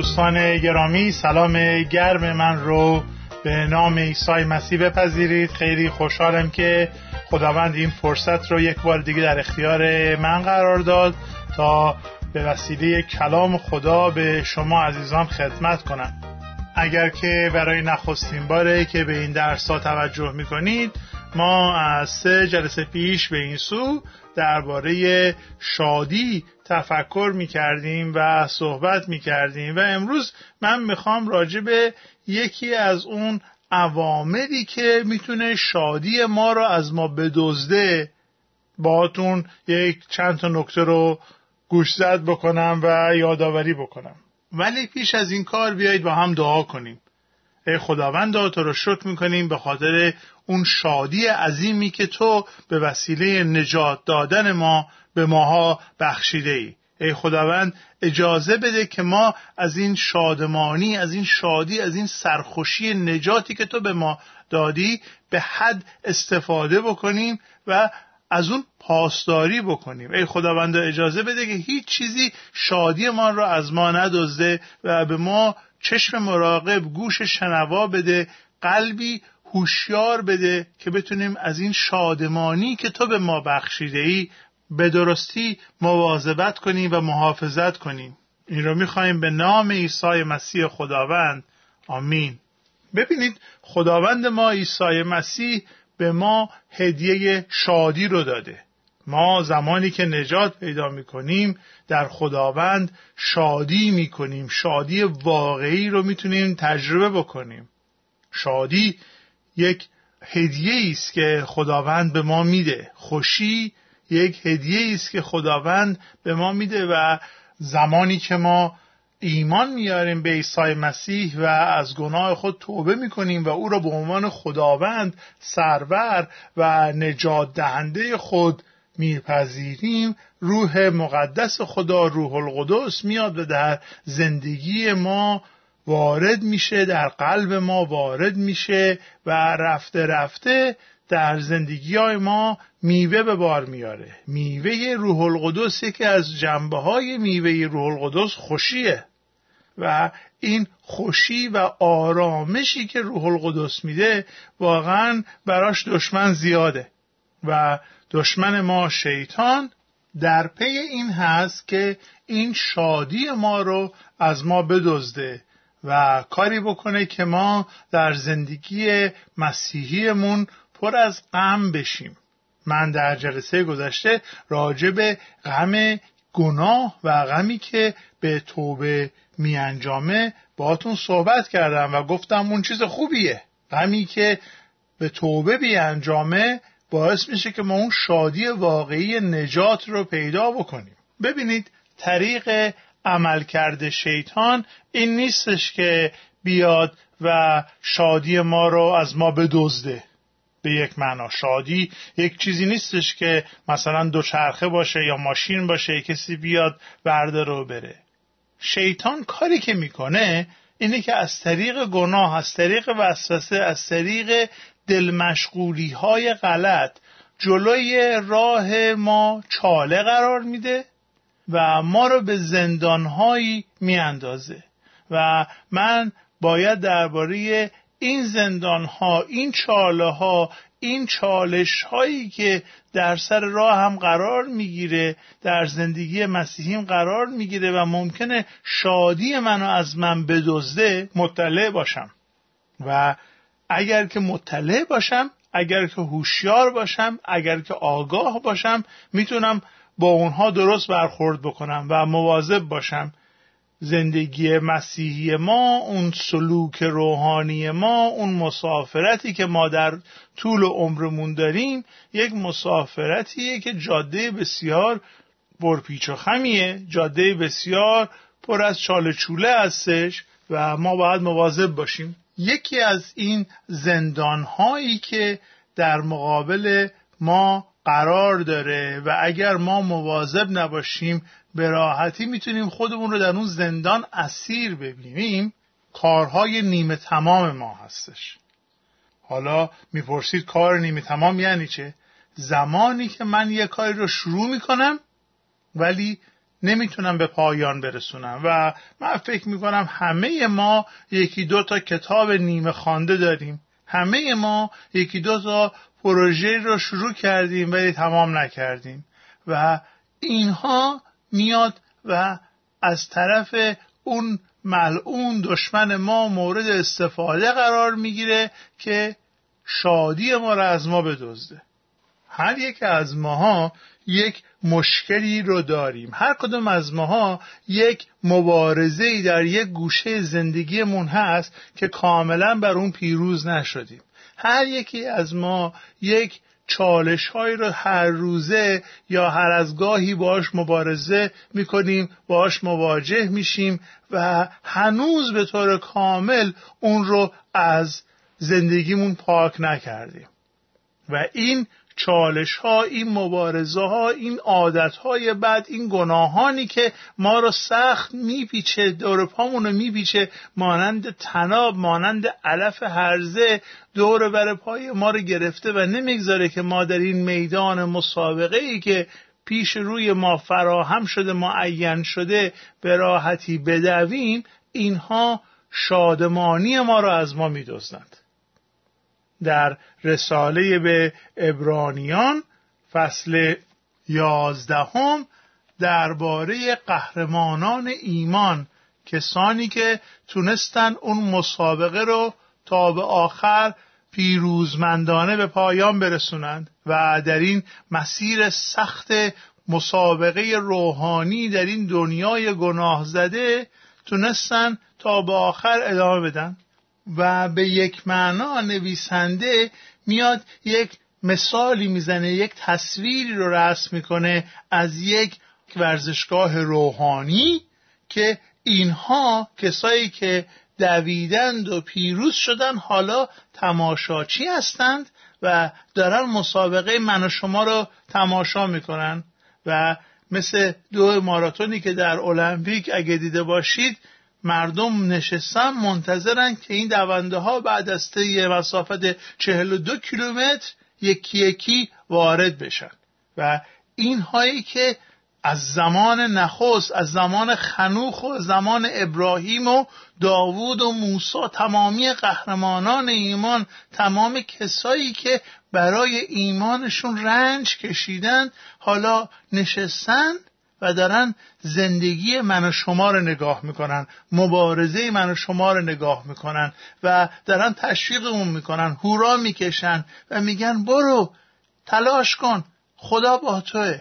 دوستان گرامی سلام گرم من رو به نام عیسی مسیح بپذیرید. خیلی خوشحالم که خداوند این فرصت رو یک بار دیگه در اختیار من قرار داد تا به وسیله کلام خدا به شما عزیزان خدمت کنم. اگر که برای نخستین باره که به این درس ها توجه می‌کنید ما از سه جلسه پیش به این سو درباره شادی تفکر می کردیم و صحبت می کردیم و امروز من می‌خوام راجع به یکی از اون عواملی که می‌تونه شادی ما رو از ما بدزده باهاتون یک چند تا نکته رو گوشزد بکنم و یادآوری بکنم. ولی پیش از این کار بیایید با هم دعا کنیم. ای خداوند تو رو شکر می‌کنیم به خاطر اون شادی عظیمی که تو به وسیله نجات دادن ما به ماها بخشیده ای ای خداوند اجازه بده که ما از این شادمانی از این شادی از این سرخوشی نجاتی که تو به ما دادی به حد استفاده بکنیم و از اون پاسداری بکنیم. ای خداوند اجازه بده که هیچ چیزی شادی ما را از ما ندزده و به ما چشم مراقب گوش شنوا بده قلبی هوشیار بده که بتونیم از این شادمانی که تو به ما بخشیده ای به درستی مواظبت کنیم و محافظت کنیم. این رو می‌خواهیم به نام عیسی مسیح خداوند. آمین. ببینید خداوند ما عیسی مسیح به ما هدیه شادی رو داده. ما زمانی که نجات پیدا می‌کنیم در خداوند شادی می‌کنیم شادی واقعی رو می‌تونیم تجربه بکنیم. شادی یک هدیه است که خداوند به ما میده. خوشی یک هدیه است که خداوند به ما میده و زمانی که ما ایمان میاریم به عیسی مسیح و از گناه خود توبه می‌کنیم و او را به عنوان خداوند سرور و نجات دهنده خود میپذیریم روح مقدس خدا روح القدس میاد و در زندگی ما وارد میشه در قلب ما وارد میشه و رفته رفته در زندگی های ما میوه به بار میاره. میوه روح القدس که از جنبه های میوه روح القدس خوشیه و این خوشی و آرامشی که روح القدس میده واقعا براش دشمن زیاده و دشمن ما شیطان در پی این هست که این شادی ما رو از ما بدزده و کاری بکنه که ما در زندگی مسیحیمون پر از غم بشیم. من در جلسه گذشته راجع به غم گناه و غمی که به توبه می انجامه باهاتون صحبت کردم و گفتم اون چیز خوبیه. غمی که به توبه بی انجامه باعث میشه که ما اون شادی واقعی نجات رو پیدا بکنیم. ببینید طریق عملکرد شیطان این نیستش که بیاد و شادی ما رو از ما بدزده. به یک معنا شادی یک چیزی نیستش که مثلا دوچرخه باشه یا ماشین باشه کسی بیاد برده رو بره. شیطان کاری که می‌کنه اینه که از طریق گناه از طریق وسوسه از طریق دلمشغولی های غلط جلوی راه ما چاله قرار میده و ما رو به زندانهایی میاندازه. و من باید درباره این زندان ها این چاله ها این چالش هایی که در سر راه هم قرار می‌گیره در زندگی مسیحیم قرار می‌گیره و ممکنه شادی منو از من بدزده مطلع باشم. و اگر که مطلع باشم اگر که هوشیار باشم اگر که آگاه باشم می‌تونم با اونها درست برخورد بکنم و مواظب باشم. زندگی مسیحی ما اون سلوک روحانی ما اون مسافرتی که ما در طول عمرمون داریم یک مسافرتیه که جاده بسیار برپیچ و خمیه جاده بسیار پر از چاله چوله هستش و ما باید مواظب باشیم. یکی از این زندانهایی که در مقابل ما قرار داره و اگر ما مواظب نباشیم به راحتی می‌تونیم خودمون رو در اون زندان اسیر ببینیم کارهای نیمه تمام ما هستش حالا می‌پرسید کار نیمه تمام یعنی چه؟ زمانی که من یه کاری رو شروع می‌کنم ولی نمی‌تونن به پایان برسونن و من فکر می‌کنم همه ما یکی دو تا کتاب نیمه خوانده داریم. همه ما یکی دو تا پروژه رو شروع کردیم ولی تمام نکردیم. و اینها میاد و از طرف اون ملعون دشمن ما مورد استفاده قرار می‌گیره که شادی ما را از ما بدزده. هر یک از ماها یک مشکلی رو داریم. هر کدوم از ماها یک مبارزه در یک گوشه زندگیمون هست که کاملا بر اون پیروز نشدیم. هر یکی از ما یک چالش هایی رو هر روزه یا هر از گاهی باش مبارزه می‌کنیم باش مواجه میشیم و هنوز به طور کامل اون رو از زندگیمون پاک نکردیم. و این چالش ها این مبارزه ها این عادت های بد این گناهانی که ما رو سخت میپیچه دور پامون رو میپیچه مانند تناب مانند علف هرزه دور بر پای ما رو گرفته و نمی‌گذاره که ما در این میدان مسابقه ای که پیش روی ما فراهم شده معین شده به راحتی بدویم اینها شادمانی ما را از ما میدزدند. در رساله به ابرانیان فصل یازدهم درباره قهرمانان ایمان کسانی که تونستن اون مسابقه رو تا به آخر پیروزمندانه به پایان برسونند و در این مسیر سخت مسابقه روحانی در این دنیای گناه زده تونستن تا به آخر ادامه بدن. و به یک معنا نویسنده میاد یک مثالی می‌زنه یک تصویری رو رسم می‌کنه از یک ورزشگاه روحانی که اینها کسایی که دویدند و پیروز شدن حالا تماشاچی هستند و دارن مسابقه من و شما رو تماشا می‌کنن. و مثل دو ماراتونی که در المپیک اگه دیده باشید مردم نشستن منتظرن که این دونده ها بعد از طی مسافت 42 کیلومتر یکی یکی وارد بشن. و این هایی که از زمان نخست از زمان خنوخ و زمان ابراهیم و داوود و موسی تمامی قهرمانان ایمان تمام کسایی که برای ایمانشون رنج کشیدن حالا نشستن و دارن زندگی من و شما رو نگاه می‌کنن مبارزه من و شما رو نگاه می‌کنن و دارن تشویقمون می‌کنن هورا می‌کشن و میگن برو تلاش کن خدا با توه.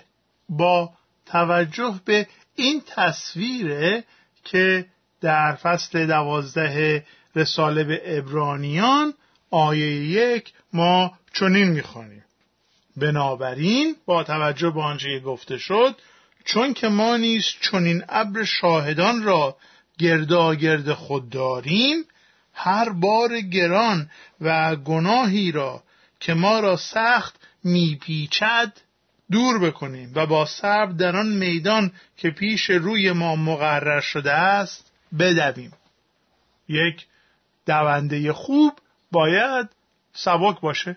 با توجه به این تصویره که در فصل دوازده رساله به ابرانیان آیه یک ما چنین می‌خوانیم. بنابراین با توجه به آنچه گفته شد چون که ما نیز چون این ابر شاهدان را گرداگرد خود داریم هر بار گران و گناهی را که ما را سخت میپیچد دور بکنیم و با صبر در آن میدان که پیش روی ما مقرر شده است بدویم. یک دونده خوب باید سبک باشه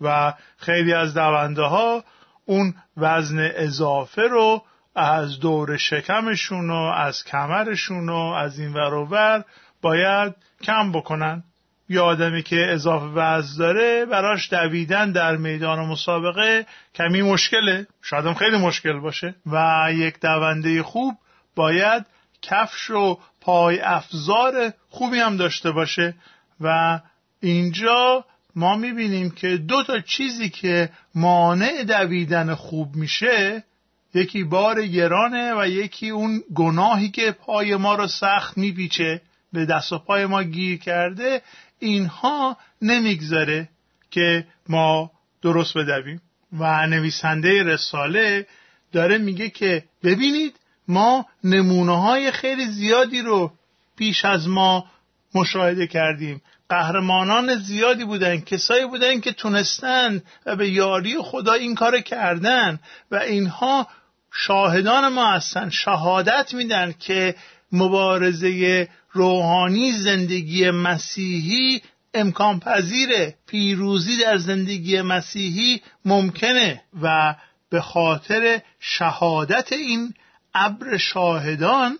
و خیلی از دونده ها اون وزن اضافه رو از دور شکمشون و از کمرشون و از این ور باید کم بکنن. یه آدمی که اضافه وزن داره براش دویدن در میدان مسابقه کمی مشکله. شاید خیلی مشکل باشه. و یک دونده خوب باید کفش و پای افزار خوبی هم داشته باشه. و اینجا ما می‌بینیم که دو تا چیزی که مانع دویدن خوب میشه یکی بار گرانه و یکی اون گناهی که پای ما رو سخت میپیچه به دست و پای ما گیر کرده اینها نمی‌گذاره که ما درست بدویم. و نویسنده رساله داره میگه که ببینید ما نمونه های خیلی زیادی رو پیش از ما مشاهده کردیم. قهرمانان زیادی بودن کسایی بودن که تونستن و به یاری خدا این کار کردن و اینها شاهدان ما هستن شهادت میدن که مبارزه روحانی زندگی مسیحی امکان پذیره پیروزی در زندگی مسیحی ممکنه و به خاطر شهادت این ابر شاهدان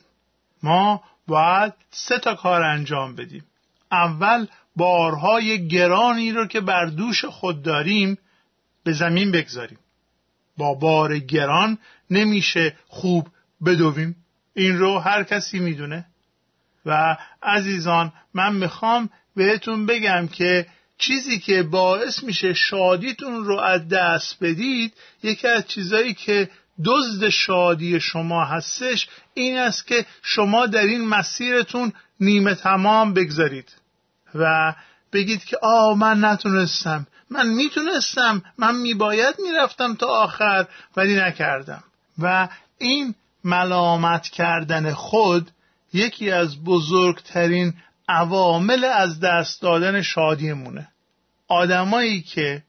ما باید سه تا کار انجام بدیم. اول بارهای گرانی رو که بر دوش خود داریم به زمین بگذاریم. با بار گران نمیشه خوب بدویم. این رو هر کسی می‌دونه. و عزیزان من می‌خوام بهتون بگم که چیزی که باعث میشه شادیتون رو از دست بدید یکی از چیزایی که دزد شادی شما هستش این است که شما در این مسیرتون نیمه تمام بگذارید. و بگید که آه من نتونستم. من می‌تونستم من میباید می‌رفتم تا آخر ولی نکردم. و این ملامت کردن خود یکی از بزرگترین عوامل از دست دادن شادیمونه. آدمایی که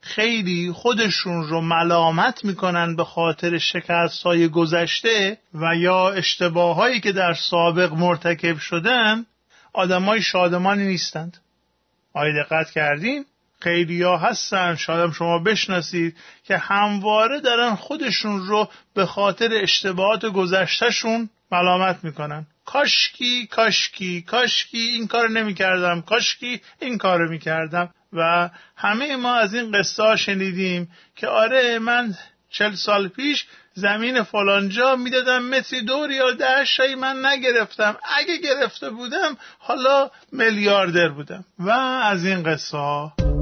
خیلی خودشون رو ملامت می‌کنن به خاطر شکست های گذشته و یا اشتباه هایی که در سابق مرتکب شدن آدمای شادمانی نیستند. آیا دقت کردین؟ خیلی ها هستن. شاید شما بشناسید که همواره دارن خودشون رو به خاطر اشتباهات گذشتهشون ملامت می‌کنن. کاشکی کاشکی کاشکی این کار نمی‌کردم. کاشکی این کار می‌کردم. و همه ما از این قصه شنیدیم که آره من چل سال پیش زمین فلانجا می‌دادم متری دو یا ده شایی من نگرفتم. اگه گرفته بودم حالا میلیاردر بودم. و از این قصه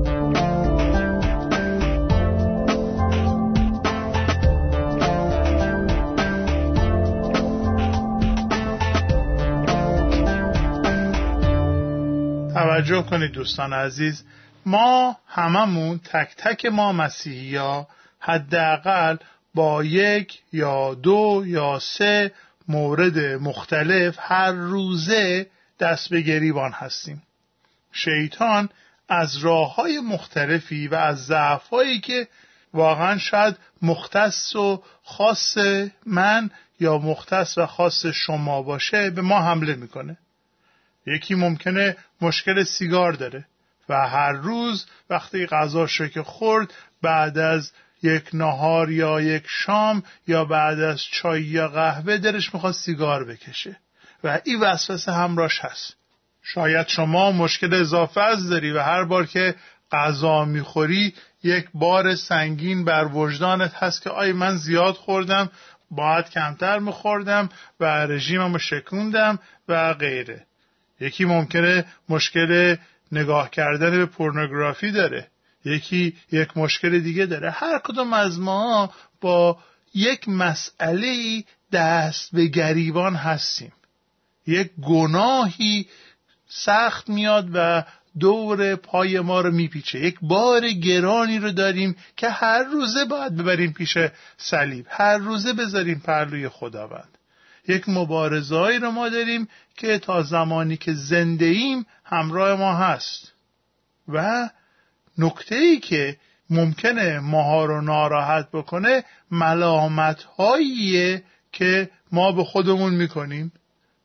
توجه کنید دوستان عزیز ما هممون تک تک ما مسیحی ها حداقل با یک یا دو یا سه مورد مختلف هر روزه دست به گریبان هستیم. شیطان از راه های مختلفی و از ضعف که واقعا شاید مختص و خاص من یا مختص و خاص شما باشه به ما حمله می‌کنه. یکی ممکنه مشکل سیگار داره و هر روز وقتی غذاش که خورد بعد از یک نهار یا یک شام یا بعد از چای یا قهوه دلش می‌خواد سیگار بکشه و این وسوسه همراش هست. شاید شما مشکل اضافه از داری و هر بار که غذا می‌خوری یک بار سنگین بر وجدانت هست که آی من زیاد خوردم باید کمتر میخوردم و رژیمم رو شکوندم و غیره. یکی ممکنه مشکل نگاه کردن به پورنوگرافی داره یکی یک مشکل دیگه داره. هر کدوم از ما با یک مسئله دست به گریبان هستیم. یک گناهی سخت میاد و دور پای ما رو میپیچه. یک بار گرانی رو داریم که هر روزه باید ببریم پیش صلیب. هر روزه بذاریم پرلوی خداوند. یک مبارزهایی رو ما داریم که تا زمانی که زنده ایم همراه ما هست. و نکته ای که ممکنه ماها رو ناراحت بکنه ملامت هاییه که ما به خودمون می‌کنیم.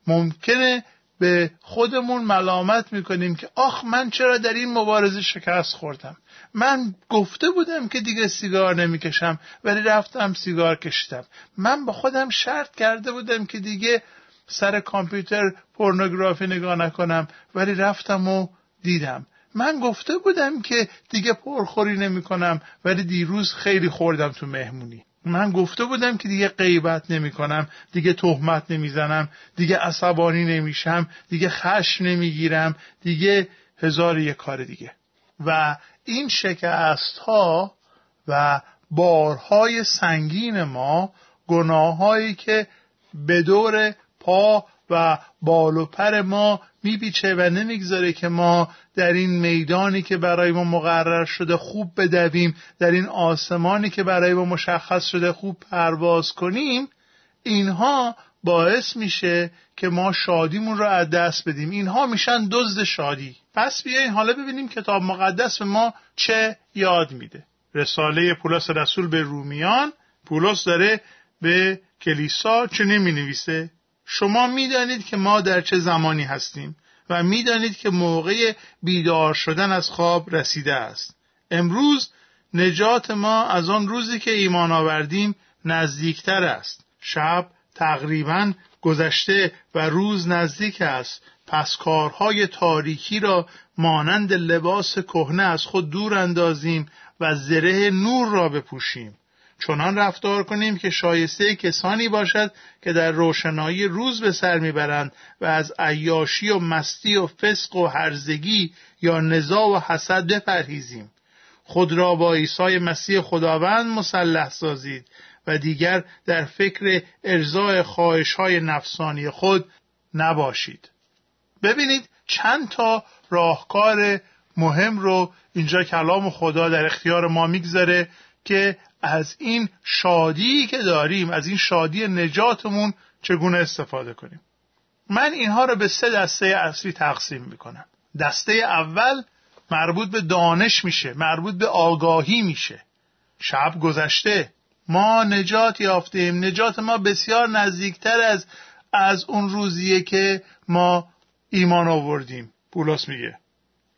ممکنه به خودمون ملامت می‌کنیم که آخ من چرا در این مبارزه شکست خوردم؟ من گفته بودم که دیگه سیگار نمی‌کشم ولی رفتم سیگار کشیدم من با خودم شرط کرده بودم که دیگه سر کامپیوتر پورنوگرافی نگاه نکنم ولی رفتم و دیدم. من گفته بودم که دیگه پرخوری نمی کنم ولی دیروز خیلی خوردم تو مهمونی. من گفته بودم که دیگه غیبت نمی کنم دیگه تهمت نمی‌زنم دیگه عصبانی نمیشم دیگه خش نمی‌گیرم دیگه هزار یک کار دیگه. و این شکست ها و بارهای سنگین ما گناههایی که به دور پا و بال و پر ما میپیچه و نمی‌گذاره که ما در این میدانی که برای ما مقرر شده خوب بدویم در این آسمانی که برای ما مشخص شده خوب پرواز کنیم اینها باعث میشه که ما شادیمون رو از دست بدیم. اینها میشن دزد شادی. پس بیاین حالا ببینیم کتاب مقدس به ما چه یاد میده. رساله پولس رسول به رومیان. پولس داره به کلیسا چه نمی نویسه شما می‌دانید که ما در چه زمانی هستیم و می‌دانید که موقع بیدار شدن از خواب رسیده است. امروز نجات ما از آن روزی که ایمان آوردیم نزدیکتر است. شب تقریبا گذشته و روز نزدیک است. پس کارهای تاریکی را مانند لباس کهنه از خود دور اندازیم و زره نور را بپوشیم. چنان رفتار کنیم که شایسته کسانی باشد که در روشنایی روز به سر می‌برند و از عیاشی و مستی و فسق و هرزگی یا نزا و حسد بپرهیزیم. خود را با عیسی مسیح خداوند مسلح سازید و دیگر در فکر ارزای خواهش های نفسانی خود نباشید. ببینید چند تا راهکار مهم رو اینجا کلام خدا در اختیار ما می‌گذاره که از این شادی که داریم از این شادی نجاتمون چگونه استفاده کنیم؟ من اینها رو به سه دسته اصلی تقسیم می‌کنم. دسته اول مربوط به دانش میشه مربوط به آگاهی میشه. شب گذشته ما نجات یافتیم. نجات ما بسیار نزدیکتر از از اون روزیه که ما ایمان آوردیم. پولس میگه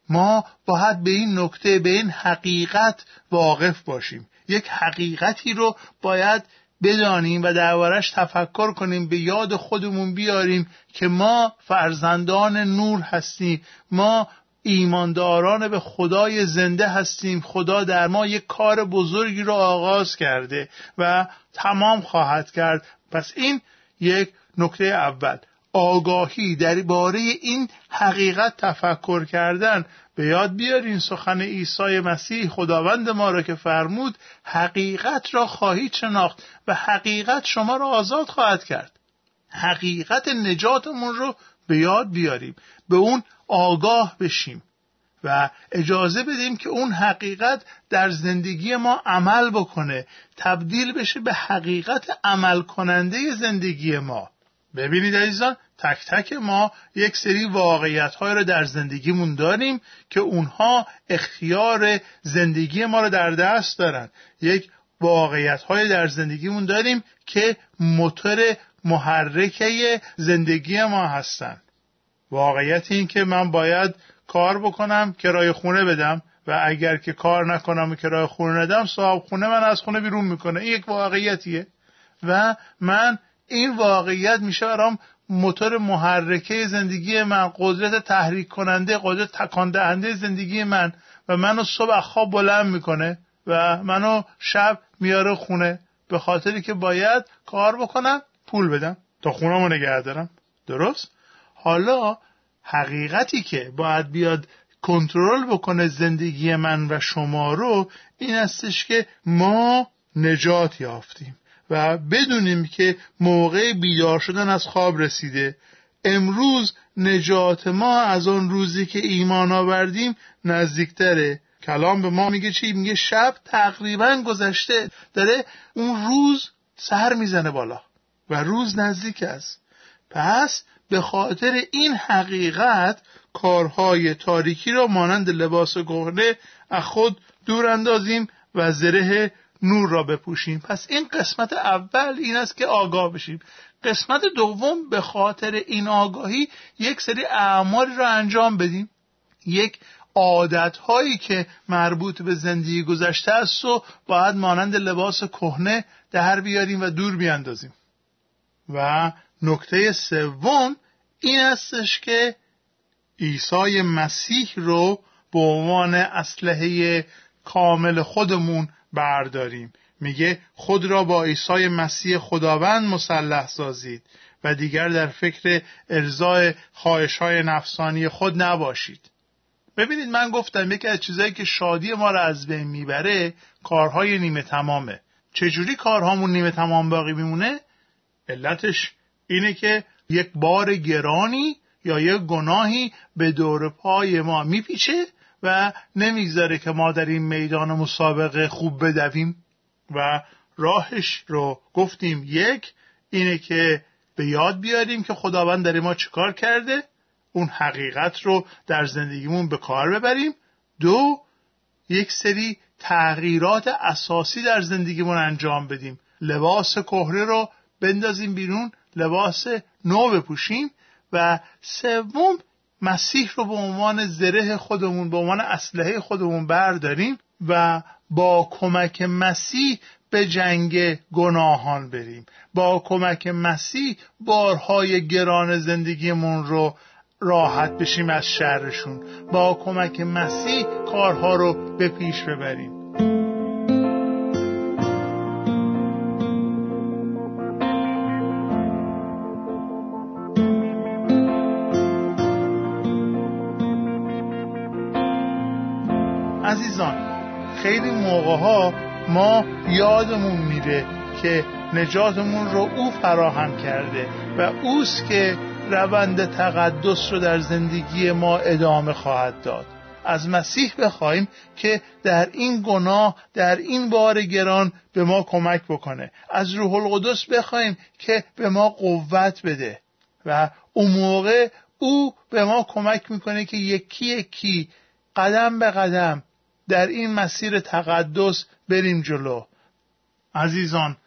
ما باید به این نکته به این حقیقت واقف باشیم. یک حقیقتی رو باید بدانیم و دربارش تفکر کنیم به یاد خودمون بیاریم که ما فرزندان نور هستیم. ما ایمانداران به خدای زنده هستیم. خدا در ما یک کار بزرگی رو آغاز کرده و تمام خواهد کرد. پس این یک نکته اول. آگاهی در باره این حقیقت تفکر کردن. به یاد بیارین سخن عیسی مسیح خداوند ما را که فرمود حقیقت را خواهید شناخت و حقیقت شما را آزاد خواهد کرد. حقیقت نجاتمون رو به یاد بیاریم. به اون آگاه بشیم و اجازه بدیم که اون حقیقت در زندگی ما عمل بکنه. تبدیل بشه به حقیقت عمل کننده زندگی ما. ببینید عزیزان تک تک ما یک سری واقعیت های رو در زندگیمون داریم که اونها اختیار زندگی ما رو در دست دارن. یک واقعیت های در زندگیمون داریم که موتور محرکه زندگی ما هستن. واقعیت این که من باید کار بکنم کرایه خونه بدم و اگر که کار نکنم و کرایه خونه ندم صاحب خونه من از خونه بیرون می‌کنه. این یک واقعیتیه. و من این واقعیت میشه برام موتور محرکه زندگی من قدرت تحریک کننده قدرت تکان دهنده زندگی من و منو صبح خواب بلند می‌کنه و منو شب میاره خونه به خاطری که باید کار بکنم پول بدم تا خونمو نگه دارم. درست؟ حالا حقیقتی که باید بیاد کنترل بکنه زندگی من و شما رو این استش که ما نجات یافتیم. و بدونیم که موقع بیدار شدن از خواب رسیده. امروز نجات ما از آن روزی که ایمان آوردیم نزدیکتره. کلام به ما میگه چی؟ میگه شب تقریبا گذشته. داره اون روز سر می‌زنه بالا و روز نزدیک است. پس به خاطر این حقیقت کارهای تاریکی را مانند لباس گهنه از خود دور اندازیم و زره نور را بپوشیم. پس این قسمت اول این است که آگاه بشیم. قسمت دوم به خاطر این آگاهی یک سری اعمالی را انجام بدیم. یک عادت هایی که مربوط به زندگی گذشته است و باید مانند لباس کهنه در بیاریم و دور بیاندازیم. و نکته سوم این استش که عیسی مسیح رو به عنوان اسلحه کامل خودمون برداریم. میگه خود را با عیسی مسیح خداوند مسلح سازید و دیگر در فکر ارزای خواهش های نفسانی خود نباشید. ببینید من گفتم یکی از چیزهایی که شادی ما را از بین می‌بره کارهای نیمه تمامه. چجوری کارهامون نیمه تمام باقی میمونه؟ علتش اینه که یک بار گرانی یا یک گناهی به دور پای ما میپیچه و نمی‌گذاره که ما در این میدان مسابقه خوب بدویم و راهش رو گفتیم یک اینه که به یاد بیاریم که خداوند در ما چیکار کرده؟ اون حقیقت رو در زندگیمون به کار ببریم. دو یک سری تغییرات اساسی در زندگیمون انجام بدیم. لباس کهره رو بندازیم بیرون لباس نو بپوشیم. و سوم مسیح رو به عنوان زره خودمون به عنوان اسلحه خودمون برداریم و با کمک مسیح به جنگ گناهان بریم. با کمک مسیح بارهای گران زندگیمون رو راحت بشیم از شرشون. با کمک مسیح کارها رو به پیش ببریم. موقع ها ما یادمون میره که نجاتمون رو او فراهم کرده و اوست که روند تقدس رو در زندگی ما ادامه خواهد داد. از مسیح بخوایم که در این گناه در این بار گران به ما کمک بکنه. از روح القدس بخوایم که به ما قوت بده و اون موقع او به ما کمک می‌کنه که یکی یکی قدم به قدم در این مسیر تقدس بریم جلو. عزیزان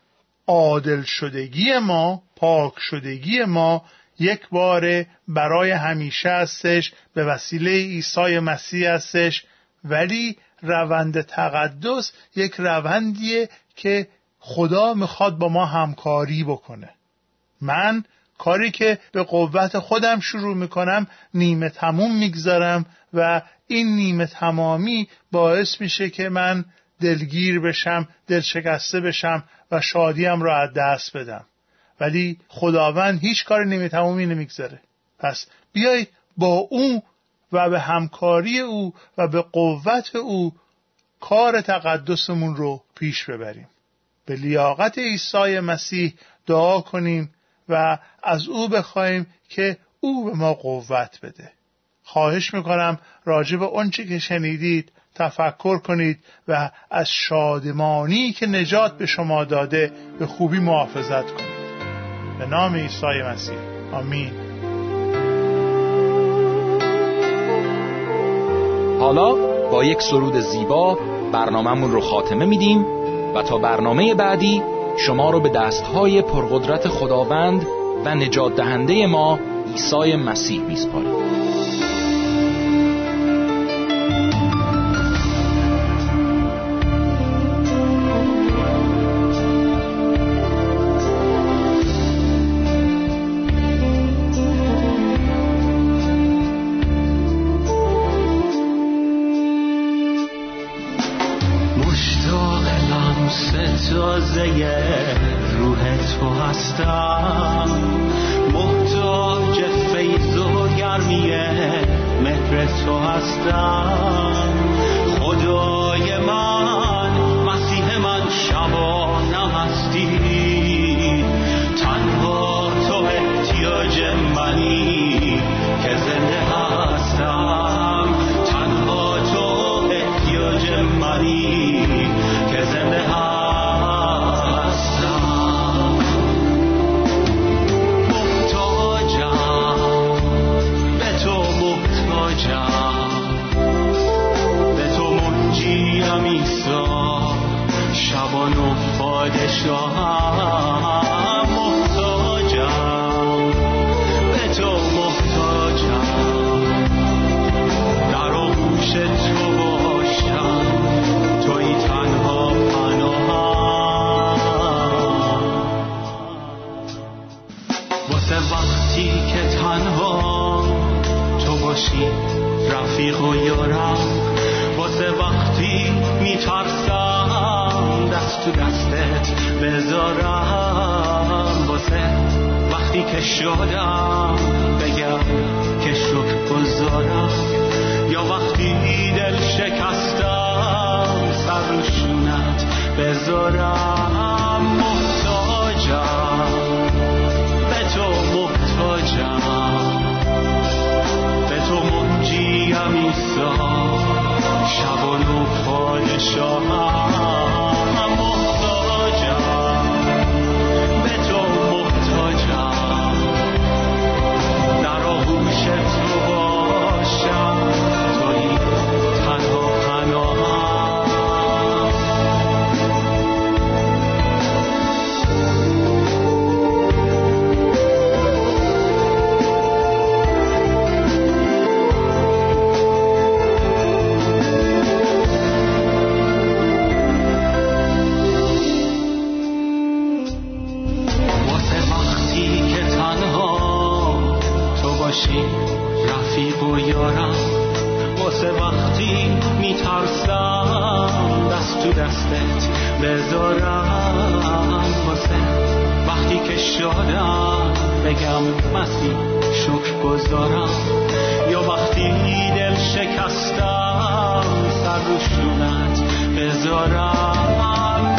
عادل شدگی ما پاک شدگی ما یک بار برای همیشه هستش به وسیله عیسی مسیح هستش. ولی روند تقدس یک روندیه که خدا می‌خواد با ما همکاری بکنه. من کاری که به قوت خودم شروع می‌کنم نیمه تموم می‌گذارم و این نیمه تمامی باعث میشه که من دلگیر بشم دلشکسته بشم و شادیم را از دست بدم. ولی خداوند هیچ کار نیمه تمامی نمی‌گذاره. پس بیایید با او و به همکاری او و به قوت او کار تقدسمون رو پیش ببریم. به لیاقت عیسی مسیح دعا کنیم. و از او بخوایم که او به ما قوت بده. خواهش می‌کنم راجع به آنچه که شنیدید تفکر کنید و از شادمانی که نجات به شما داده به خوبی محافظت کنید. به نام عیسی مسیح. آمین. حالا با یک سرود زیبا برنامهمون رو خاتمه میدیم و تا برنامه بعدی شما رو به دستهای پرقدرت خداوند و نجات دهنده ما عیسی مسیح میسپاریم. تازه روح تو هستم. محتاج فیض و گرمی مهر تو هستم. خدا خانم پادشاهم your heart. شدم بگم مسی شکر گذارم. یا وقتی دل شکستم سر روشونت بذارم.